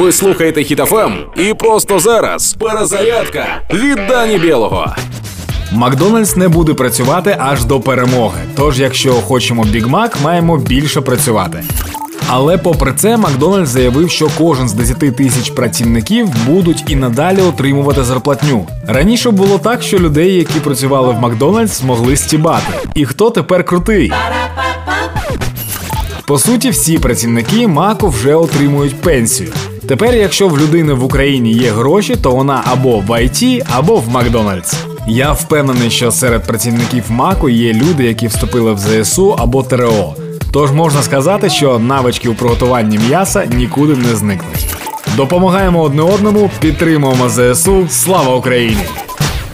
Ви слухаєте Хітофем і просто зараз перезарядка від Дані Білого. Макдональдс не буде працювати аж до перемоги. Тож, якщо хочемо Біг Мак, маємо більше працювати. Але попри це, Макдональдс заявив, що кожен з 10 тисяч працівників будуть і надалі отримувати зарплатню. Раніше було так, що людей, які працювали в Макдональдс, змогли стібати. І хто тепер крутий? По суті, всі працівники Маку вже отримують пенсію. Тепер, якщо в людини в Україні є гроші, то вона або в IT, або в Макдональдс. Я впевнений, що серед працівників Маку є люди, які вступили в ЗСУ або ТРО. Тож можна сказати, що навички у приготуванні м'яса нікуди не зникнуть. Допомагаємо одне одному, підтримуємо ЗСУ. Слава Україні!